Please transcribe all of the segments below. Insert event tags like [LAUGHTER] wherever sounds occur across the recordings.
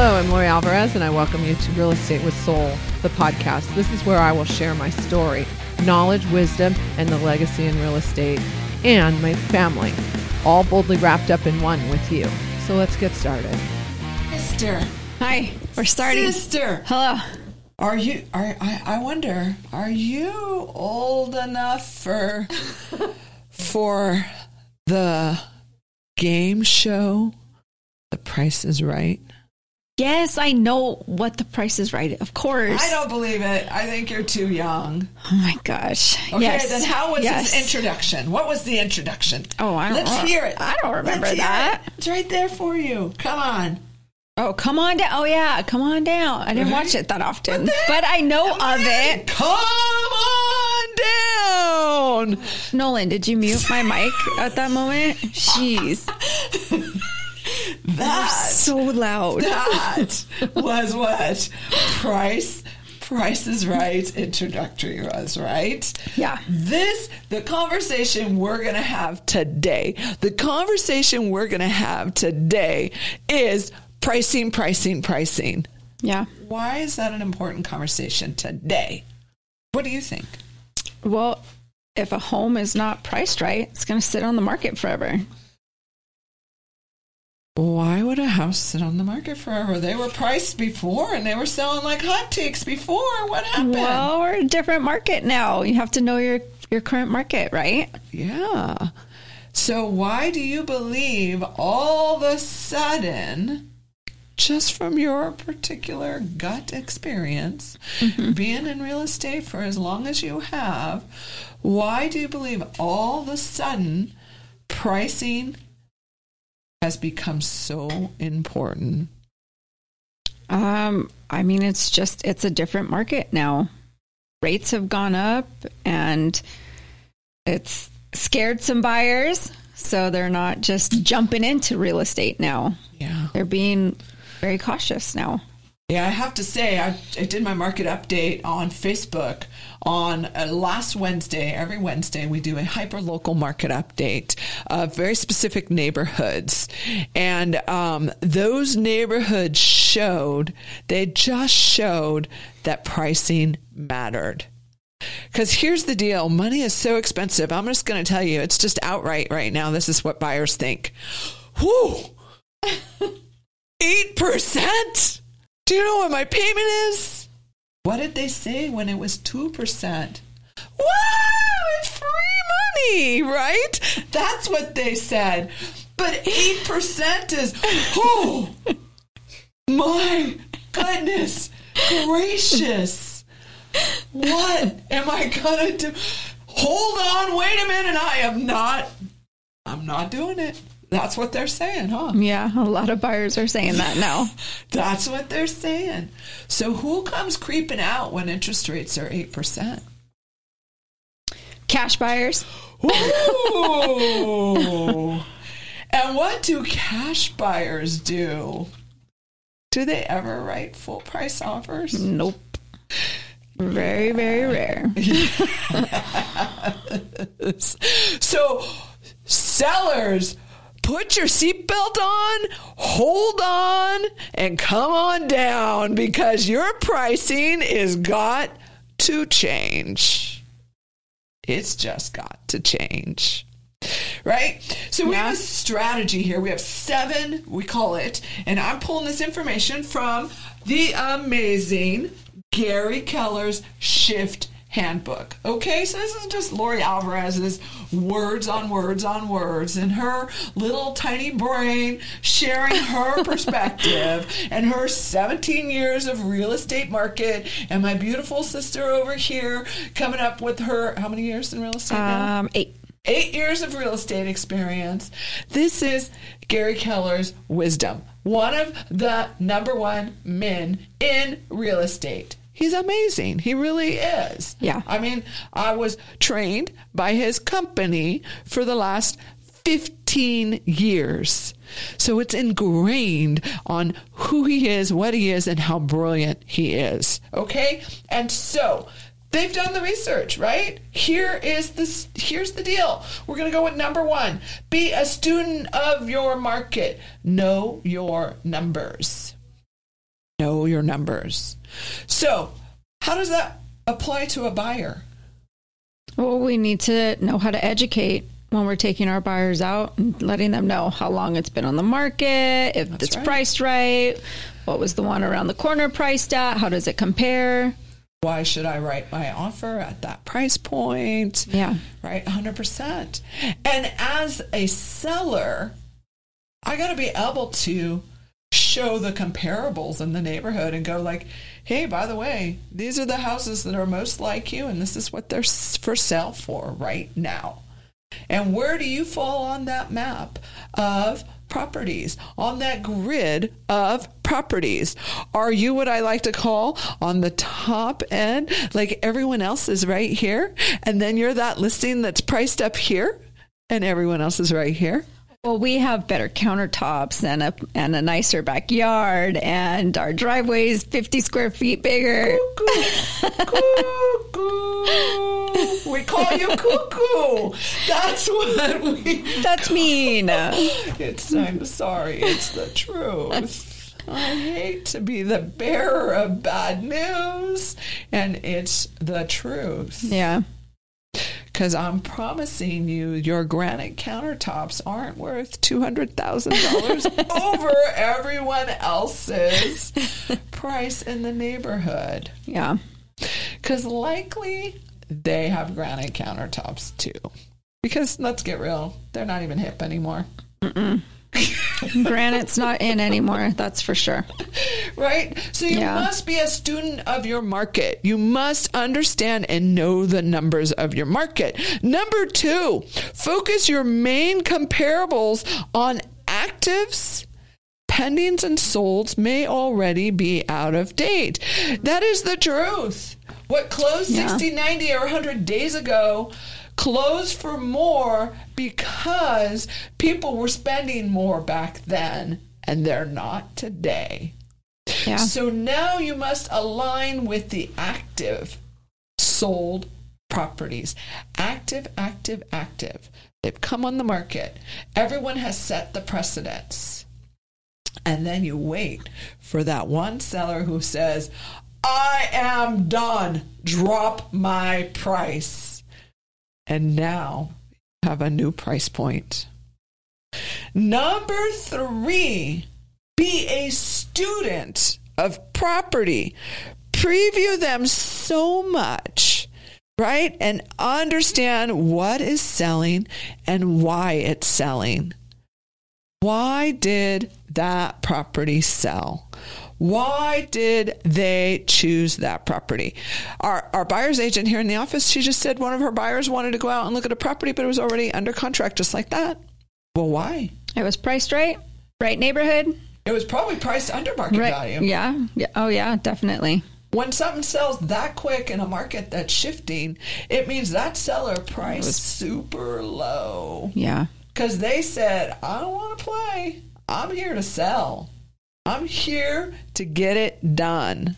Hello, I'm Lori Alvarez, and I welcome you to Real Estate with Soul, the podcast. This is where I will share my story, knowledge, wisdom, and the legacy in real estate, and my family, all boldly wrapped up in one with you. So let's get started. Sister, Hi, we're starting. sister, Hello. are you? Are I? I wonder, are you old enough for [LAUGHS] for the game show? The Price is Right. Yes, I know what the price is right. Of course. I don't believe it. I think you're too young. Oh my gosh. Okay, yes. then how was yes. his introduction? What was the introduction? Oh, I don't Let's hear it. I don't remember Let's that. it. It's right there for you. Come on. Oh, come on down. Oh yeah, come on down. I didn't Right? watch it that often, but I know of on. it. Come on down. Nolan, did you mute my mic at that moment? [LAUGHS] Jeez, That so loud. that [LAUGHS] was what Price Price is Right introductory was, right? Yeah. This the conversation we're going to have today. The conversation we're going to have today is pricing, pricing, pricing. Yeah. Why is that an important conversation today? What do you think? Well, if a home is not priced right, it's going to sit on the market forever. Why would a house sit on the market forever? They were priced before and they were selling like hotcakes before. What happened? Well, we're a different market now. You have to know your your current market, right? Yeah. So why do you believe all of a sudden, just from your particular gut experience, mm-hmm. being in real estate for as long as you have, why do you believe all of a sudden pricing has become so important? Um, I mean, it's just it's a different market now. Rates have gone up, and it's scared some buyers, so they're not just jumping into real estate now. Yeah. They're being very cautious now. Yeah, I have to say, I, I did my market update on Facebook on uh, last Wednesday. Every Wednesday, we do a hyper local market update of very specific neighborhoods. And um, those neighborhoods showed, they just showed that pricing mattered. Because here's the deal money is so expensive. I'm just going to tell you, it's just outright right now. This is what buyers think. Whew! [LAUGHS] 8%? Do you know what my payment is? What did they say when it was 2%? Wow, it's free money, right? That's what they said. But 8% is, oh, my goodness gracious. What am I going to do? Hold on, wait a minute. I am not, I'm not doing it. That's what they're saying, huh? Yeah, a lot of buyers are saying that now. [LAUGHS] That's what they're saying. So who comes creeping out when interest rates are 8%? Cash buyers. Ooh. [LAUGHS] and what do cash buyers do? Do they ever write full price offers? Nope. Very, very rare. [LAUGHS] So, sellers, put your seatbelt on, hold on, and come on down because your pricing is got to change. It's just got to change. Right? So we have a strategy here. We have seven, we call it, and I'm pulling this information from the amazing Gary Keller's Shift Handbook. Okay, so this is just Lori Alvarez's words on words on words and her little tiny brain sharing her [LAUGHS] perspective and her 17 years of real estate market and my beautiful sister over here coming up with her how many years in real estate now? Um, eight. eight years of real estate experience. This is Gary Keller's wisdom, one of the number one men in real estate. He's amazing. He really is. Yeah. I mean, I was trained by his company for the last 15 years. So it's ingrained on who he is, what he is, and how brilliant he is. Okay? And so they've done the research, right? Here is this here's the deal. We're going to go with number 1. Be a student of your market. Know your numbers. Know your numbers. So, how does that apply to a buyer? Well, we need to know how to educate when we're taking our buyers out and letting them know how long it's been on the market, if That's it's right. priced right, what was the one around the corner priced at, how does it compare? Why should I write my offer at that price point? Yeah. right? 100%. And as a seller, I got to be able to show the comparables in the neighborhood and go like, "Hey, by the way, these are the houses that are most like you and this is what they're for sale for right now." And where do you fall on that map of properties, on that grid of properties? Are you what I like to call on the top end, like everyone else is right here? And then you're that listing that's priced up here, and everyone else is right here? Well, we have better countertops and a and a nicer backyard, and our driveway is fifty square feet bigger. Cuckoo. We call you cuckoo. That's what we That's mean. It's I'm sorry, it's the truth. I hate to be the bearer of bad news, and it's the truth. Yeah. Because I'm promising you, your granite countertops aren't worth two hundred thousand dollars [LAUGHS] over everyone else's price in the neighborhood. Yeah. Because likely they have granite countertops too. Because let's get real, they're not even hip anymore. [LAUGHS] Granite's not in anymore, that's for sure. right? So you Yeah. must be a student of your market. You must understand and know the numbers of your market. Number two, focus your main comparables on actives. Pendings and solds may already be out of date. That is the truth. What closed Yeah. 60, 90, or 100 days ago closed for more because people were spending more back then and they're not today. Yeah. So now you must align with the active sold properties. Active, active, active. They've come on the market. Everyone has set the precedents. And then you wait for that one seller who says, I am done. Drop my price. And now you have a new price point. Number three, be a student of property. Preview them so much, right? And understand what is selling and why it's selling. Why did that property sell? Why did they choose that property? Our, our buyer's agent here in the office, she just said one of her buyers wanted to go out and look at a property, but it was already under contract just like that. Well, why? It was priced right, right neighborhood. It was probably priced under market Right. value. Yeah. Yeah. Oh yeah, definitely. When something sells that quick in a market that's shifting, it means that seller priced super low Yeah. because they said, I don't want to play. I'm here to sell. I'm here to get it done.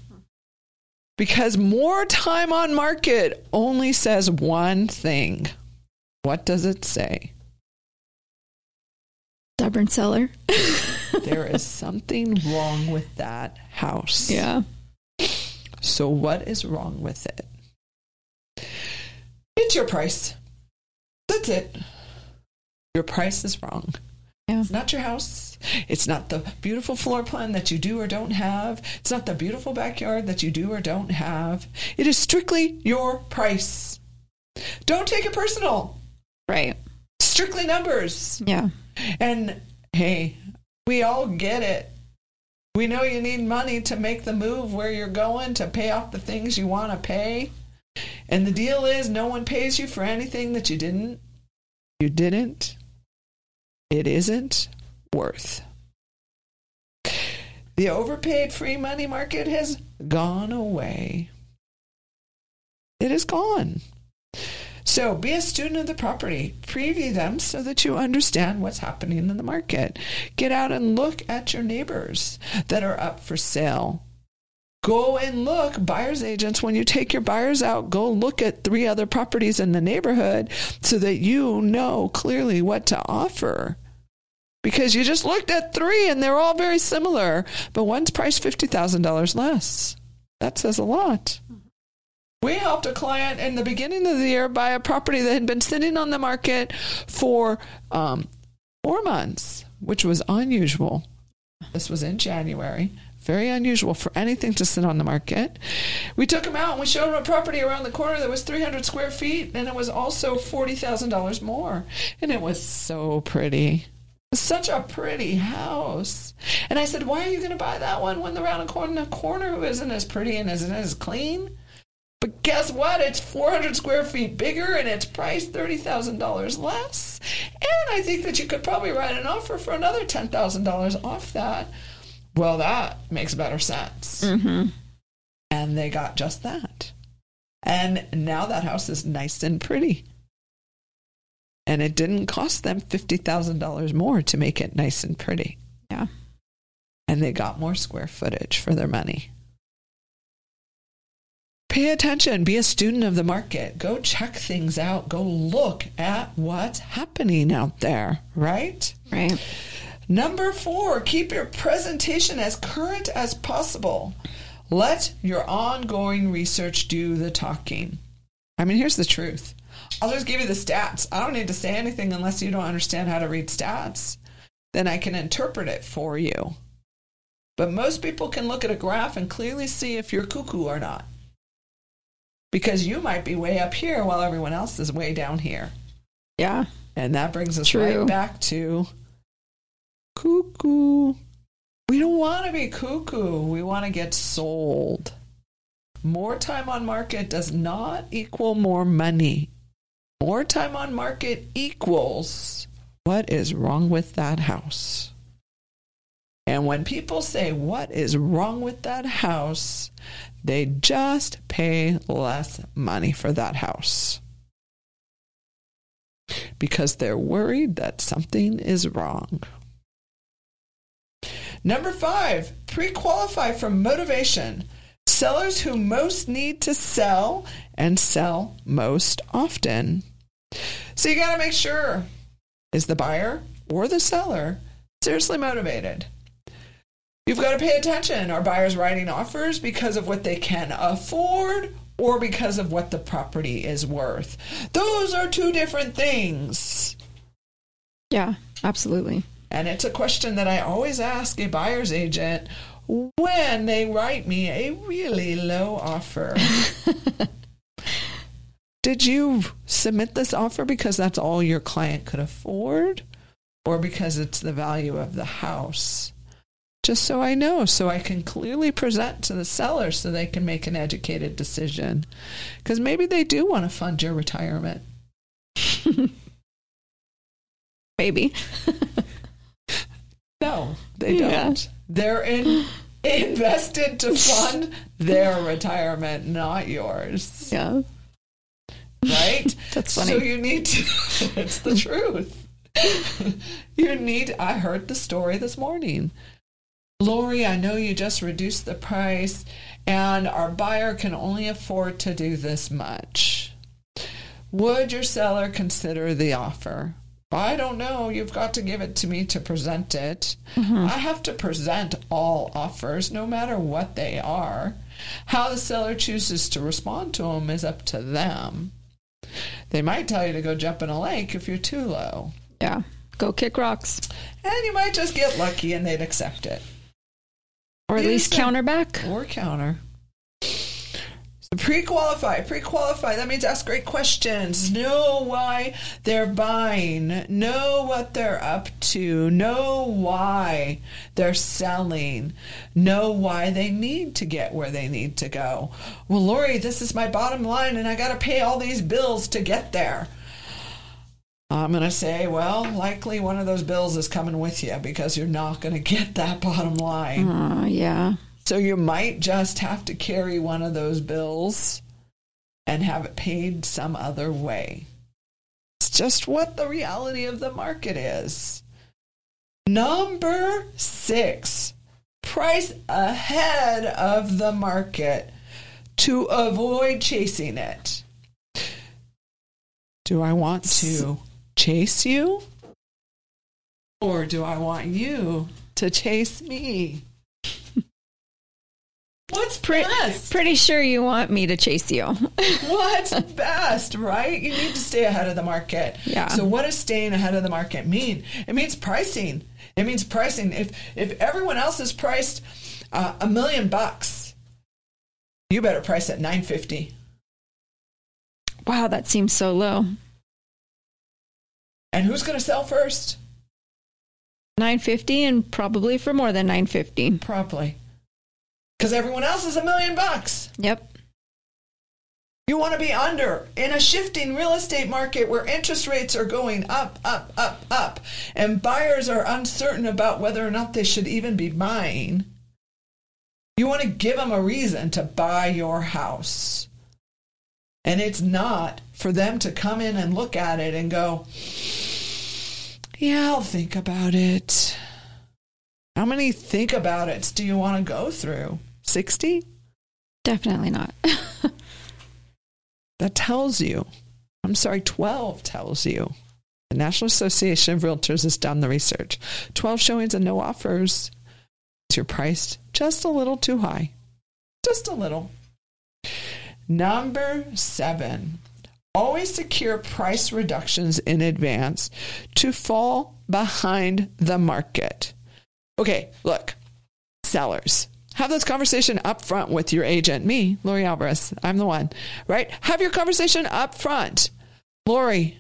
Because more time on market only says one thing. What does it say? Stubborn seller. [LAUGHS] There is something wrong with that house. Yeah. So, what is wrong with it? It's your price. That's it. Your price is wrong. Yeah. It's not your house. It's not the beautiful floor plan that you do or don't have. It's not the beautiful backyard that you do or don't have. It is strictly your price. Don't take it personal. Right. Strictly numbers. Yeah. And hey, we all get it. We know you need money to make the move where you're going to pay off the things you want to pay. And the deal is no one pays you for anything that you didn't. You didn't. It isn't worth. The overpaid free money market has gone away. It is gone. So be a student of the property. Preview them so that you understand what's happening in the market. Get out and look at your neighbors that are up for sale. Go and look, buyer's agents, when you take your buyers out, go look at three other properties in the neighborhood so that you know clearly what to offer. because you just looked at three and they're all very similar, but one's priced $50,000 less. That says a lot. We helped a client in the beginning of the year buy a property that had been sitting on the market for um, four months, which was unusual. This was in January. Very unusual for anything to sit on the market. We took him out and we showed him a property around the corner that was 300 square feet and it was also $40,000 more. And it was so pretty. Such a pretty house. And I said, Why are you going to buy that one when the round corner, corner isn't as pretty and isn't as clean? But guess what? It's 400 square feet bigger and it's priced $30,000 less. And I think that you could probably write an offer for another $10,000 off that. Well, that makes better sense. Mm-hmm. And they got just that. And now that house is nice and pretty. And it didn't cost them $50,000 more to make it nice and pretty. Yeah. And they got more square footage for their money. Pay attention, be a student of the market. Go check things out. Go look at what's happening out there, right? Right. Number four, keep your presentation as current as possible. Let your ongoing research do the talking. I mean, here's the truth I'll just give you the stats. I don't need to say anything unless you don't understand how to read stats. Then I can interpret it for you. But most people can look at a graph and clearly see if you're cuckoo or not. Because you might be way up here while everyone else is way down here. Yeah. And that brings us True. right back to cuckoo. We don't want to be cuckoo. We want to get sold. More time on market does not equal more money. More time on market equals what is wrong with that house. And when people say, What is wrong with that house? they just pay less money for that house because they're worried that something is wrong. Number five, pre qualify for motivation. Sellers who most need to sell and sell most often. So you got to make sure is the buyer or the seller seriously motivated? You've got to pay attention. Are buyers writing offers because of what they can afford or because of what the property is worth? Those are two different things. Yeah, absolutely. And it's a question that I always ask a buyer's agent when they write me a really low offer. [LAUGHS] Did you submit this offer because that's all your client could afford or because it's the value of the house? Just so I know, so I can clearly present to the seller so they can make an educated decision. Because maybe they do want to fund your retirement. [LAUGHS] Maybe. [LAUGHS] No, they Yeah. don't. They're in, invested to fund their retirement, not yours. Yeah. Right? [LAUGHS] That's funny. So you need to, [LAUGHS] it's the truth. you need, I heard the story this morning. Lori, I know you just reduced the price and our buyer can only afford to do this much. Would your seller consider the offer? I don't know. You've got to give it to me to present it. Mm-hmm. I have to present all offers, no matter what they are. How the seller chooses to respond to them is up to them. They might tell you to go jump in a lake if you're too low. Yeah. Go kick rocks. And you might just get lucky and they'd accept it. Or at least counter back. Or counter. Pre-qualify, pre-qualify. That means ask great questions. Know why they're buying. Know what they're up to. Know why they're selling. Know why they need to get where they need to go. Well, Lori, this is my bottom line, and I got to pay all these bills to get there. I'm going to say, well, likely one of those bills is coming with you because you're not going to get that bottom line. Uh, yeah. So you might just have to carry one of those bills and have it paid some other way. It's just what the reality of the market is. Number six, price ahead of the market to avoid chasing it. Do I want to chase you Or do I want you to chase me? What's Pre- best? pretty sure you want me to chase you. [LAUGHS] What's best, right? You need to stay ahead of the market. Yeah. So what does staying ahead of the market mean? It means pricing. It means pricing. If if everyone else is priced uh, a million bucks, you better price at nine fifty. wow, that seems so low. And who's going to sell first? 950 and probably for more than 950. Probably. Because everyone else is a million bucks. Yep. You want to be under in a shifting real estate market where interest rates are going up, up, up, up, and buyers are uncertain about whether or not they should even be buying. You want to give them a reason to buy your house. And it's not for them to come in and look at it and go, Yeah, I'll think about it. How many think about it do you want to go through? 60? Definitely not. That tells you, I'm sorry, 12 tells you. The National Association of Realtors has done the research. 12 showings and no offers. You're priced just a little too high. Just a little. Number seven, always secure price reductions in advance to fall behind the market. Okay, look, sellers. Have this conversation up front with your agent. Me, Lori Alvarez. I'm the one, right? Have your conversation up front. Lori,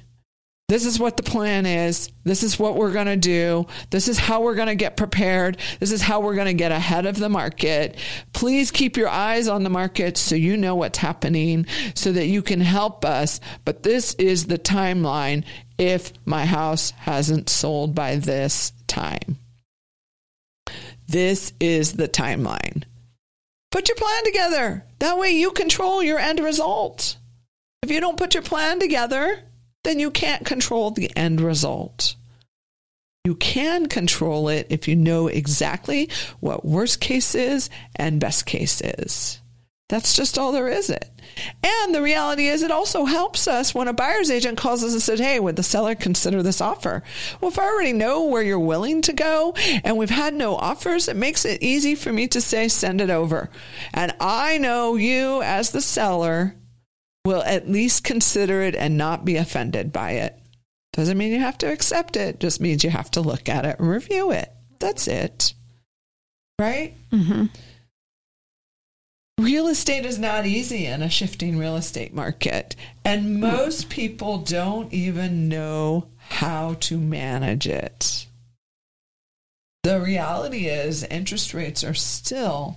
this is what the plan is. This is what we're going to do. This is how we're going to get prepared. This is how we're going to get ahead of the market. Please keep your eyes on the market so you know what's happening so that you can help us. But this is the timeline if my house hasn't sold by this time. This is the timeline. Put your plan together. That way you control your end result. If you don't put your plan together, then you can't control the end result. You can control it if you know exactly what worst case is and best case is. That's just all there is it. And the reality is it also helps us when a buyer's agent calls us and says, Hey, would the seller consider this offer? Well, if I already know where you're willing to go and we've had no offers, it makes it easy for me to say, send it over. And I know you as the seller will at least consider it and not be offended by it. Doesn't mean you have to accept it, just means you have to look at it and review it. That's it. Right? hmm Real estate is not easy in a shifting real estate market, and most people don't even know how to manage it. The reality is, interest rates are still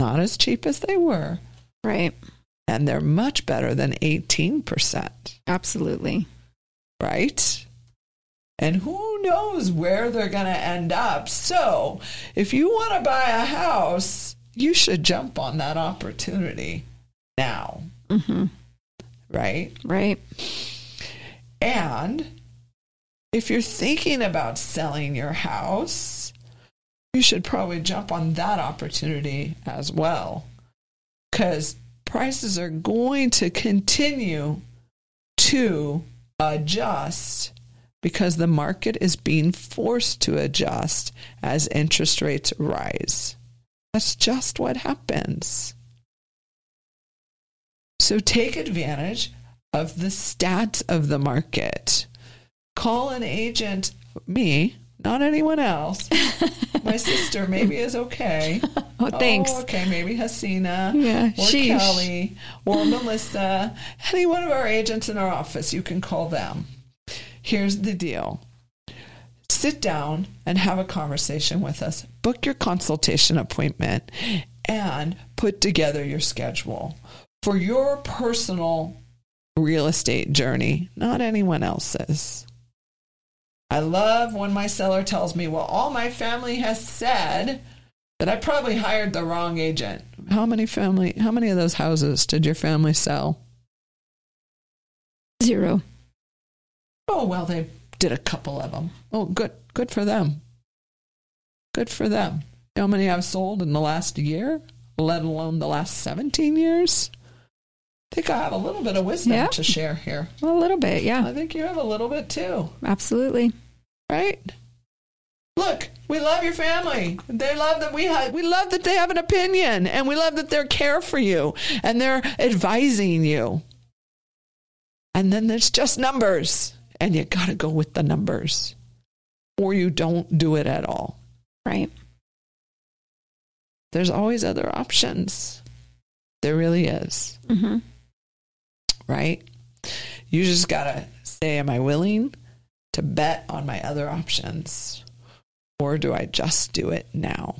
not as cheap as they were, Right. and they're much better than 18%, Absolutely. right? And who knows where they're going to end up. So, if you want to buy a house, you should jump on that opportunity now, hmm right? Right. And if you're thinking about selling your house, you should probably jump on that opportunity as well. Because prices are going to continue to adjust because the market is being forced to adjust as interest rates rise. That's just what happens. So take advantage of the stats of the market. Call an agent, me, not anyone else. [LAUGHS] My sister maybe is okay. [LAUGHS] Oh, thanks. Oh, okay, maybe Hasina Yeah, or sheesh. Kelly or Melissa. Any one of our agents in our office, you can call them. Here's the deal. Sit down and have a conversation with us. Book your consultation appointment and put together your schedule for your personal real estate journey, not anyone else's. I love when my seller tells me, well, all my family has said that I probably hired the wrong agent. How many family, how many of those houses did your family sell? Zero. Oh, well, they did a couple of them. Oh, good, good for them. Good for them. You know how many I've sold in the last year, let alone the last 17 years? I think I have a little bit of wisdom Yeah. to share here. A little bit. Yeah. I think you have a little bit too, Absolutely. right? Look, we love your family. They love that we have, we love that they have an opinion and we love that they're care for you and they're advising you. And then there's just numbers and you got to go with the numbers or you don't do it at all. Right. There's always other options. There really is. Mm-hmm. Right? You just got to say, Am I willing to bet on my other options? Or do I just do it now?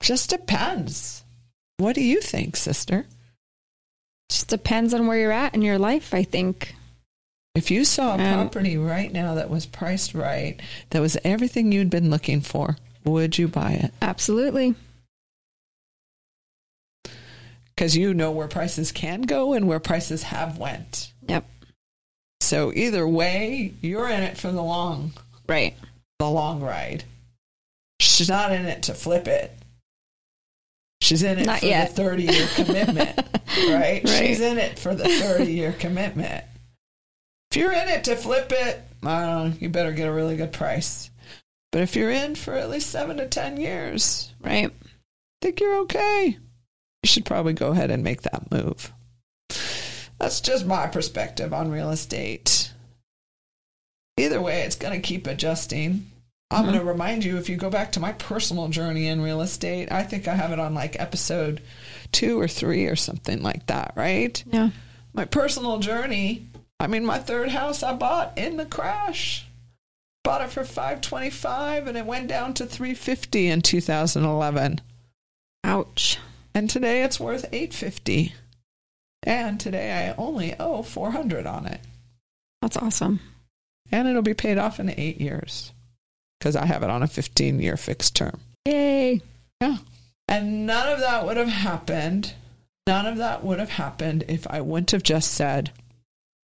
Just depends. What do you think, sister? Just depends on where you're at in your life, I think. If you saw a Um, property right now that was priced right, that was everything you'd been looking for, would you buy it? Absolutely. Because you know where prices can go and where prices have went. Yep. So either way, you're in it for the long, Right. the long ride. She's not in it to flip it. She's in it Not for yet. the 30 year [LAUGHS] commitment, right? Right. She's in it for the 30 year commitment. If you're in it to flip it, I you better get a really good price. But if you're in for at least seven to 10 years, Right. I think you're okay. You should probably go ahead and make that move. That's just my perspective on real estate. Either way, it's going to keep adjusting. I'm going to mm-hmm. remind you if you go back to my personal journey in real estate, I think I have it on like episode two or three or something like that, right? Yeah. My personal journey. I mean, my third house I bought in the crash. Bought it for 525 and it went down to 350 in 2011. Ouch. And today it's worth 850. And today I only owe 400 on it. That's awesome. And it'll be paid off in 8 years cuz I have it on a 15-year fixed term. Yay. Yeah. And none of that would have happened. None of that would have happened if I wouldn't have just said,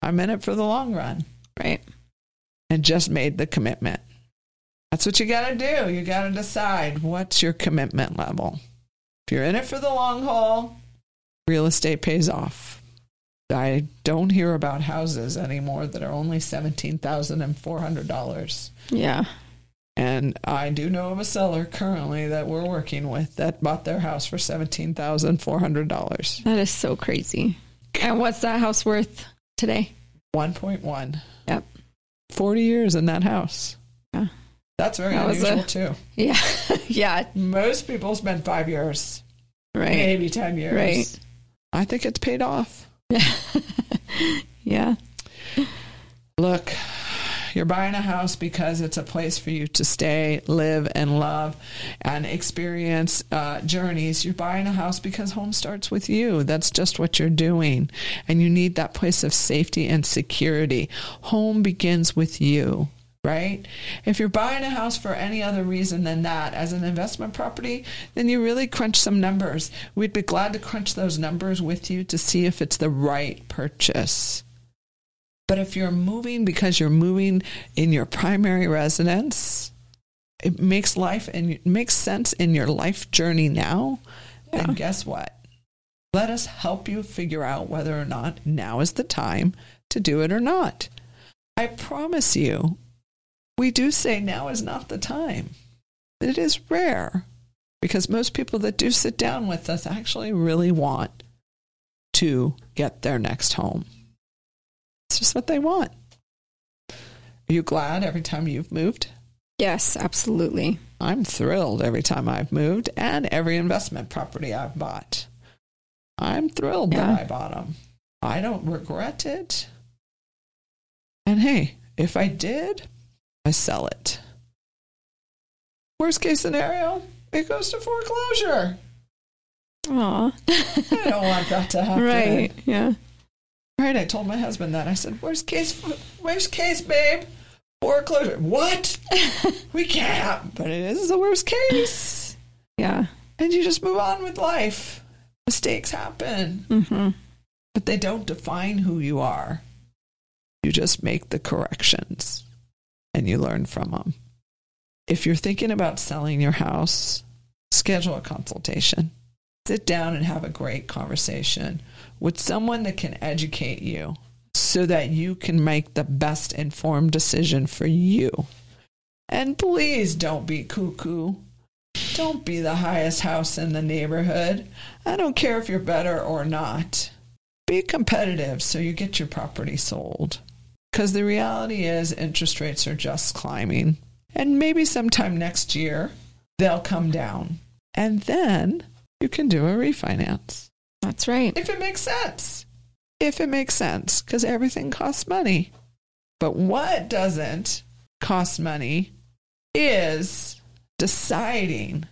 I'm in it for the long run Right. And just made the commitment. That's what you got to do. You got to decide what's your commitment level. If you're in it for the long haul, real estate pays off. I don't hear about houses anymore that are only $17,400. Yeah. And I do know of a seller currently that we're working with that bought their house for $17,400. That is so crazy. And what's that house worth today? 1.1. Yep. 40 years in that house. Yeah. That's very That unusual a- too. [LAUGHS] Yeah. [LAUGHS] yeah. Most people spend five years, Right. maybe 10 years. Right. I think it's paid off. Yeah. [LAUGHS] Yeah. Look, you're buying a house because it's a place for you to stay, live, and love and experience uh, journeys. You're buying a house because home starts with you. That's just what you're doing. And you need that place of safety and security. Home begins with you. Right? If you're buying a house for any other reason than that as an investment property, then you really crunch some numbers. We'd be glad to crunch those numbers with you to see if it's the right purchase. But if you're moving because you're moving in your primary residence, it makes life and it makes sense in your life journey now. Yeah. And guess what? Let us help you figure out whether or not now is the time to do it or not. I promise you, we do say now is not the time. It is rare because most people that do sit down with us actually really want to get their next home. It's just what they want. Are you glad every time you've moved? Yes, absolutely. I'm thrilled every time I've moved and every investment property I've bought. I'm thrilled Yeah. that I bought them. I don't regret it. And hey, if I did, I sell it. Worst case scenario, it goes to foreclosure. Aw. I don't want that to [LAUGHS] happen. right. Yeah. Right, I told my husband that. I said, "Worst case, worst case, babe, foreclosure. What? [LAUGHS] we can't, but it is the worst case, [SIGHS] Yeah. and you just move on with life. Mistakes happen, Mm-hmm. but they don't define who you are. You just make the corrections, and you learn from them. If you're thinking about selling your house, schedule a consultation. Sit down and have a great conversation with someone that can educate you so that you can make the best informed decision for you. And please don't be cuckoo. Don't be the highest house in the neighborhood. I don't care if you're better or not. Be competitive so you get your property sold. Because the reality is, interest rates are just climbing. And maybe sometime next year, they'll come down. And then you can do a refinance. That's right. If it makes sense. If it makes sense, because everything costs money. But what doesn't cost money is deciding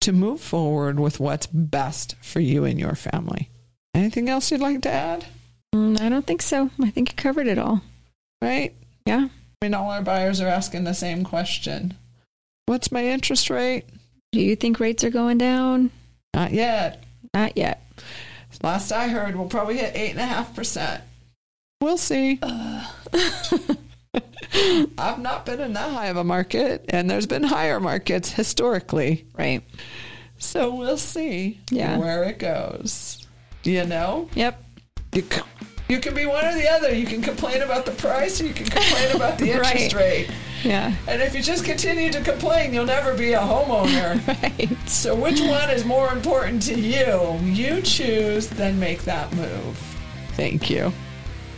to move forward with what's best for you and your family. Anything else you'd like to add? Mm, I don't think so. I think you covered it all. Right? Yeah. I mean, all our buyers are asking the same question What's my interest rate? Do you think rates are going down? Not yet. Not yet. Last I heard, we'll probably hit 8.5%. We'll see. [LAUGHS] I've not been in that high of a market, and there's been higher markets historically. Right. So we'll see Yeah. where it goes. You know? Yep. You, c- you can be one or the other. You can complain about the price, or you can complain about the [LAUGHS] interest Right. rate. Yeah. And if you just continue to complain, you'll never be a homeowner. [LAUGHS] Right. so which one is more important to you? You choose, then make that move. Thank you.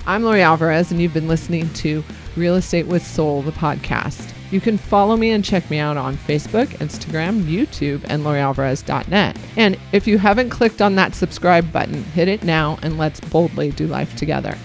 I'm Lori Alvarez, and you've been listening to Real Estate with Soul, the podcast. You can follow me and check me out on Facebook, Instagram, YouTube, and LoriAlvarez.net. And if you haven't clicked on that subscribe button, hit it now and let's boldly do life together.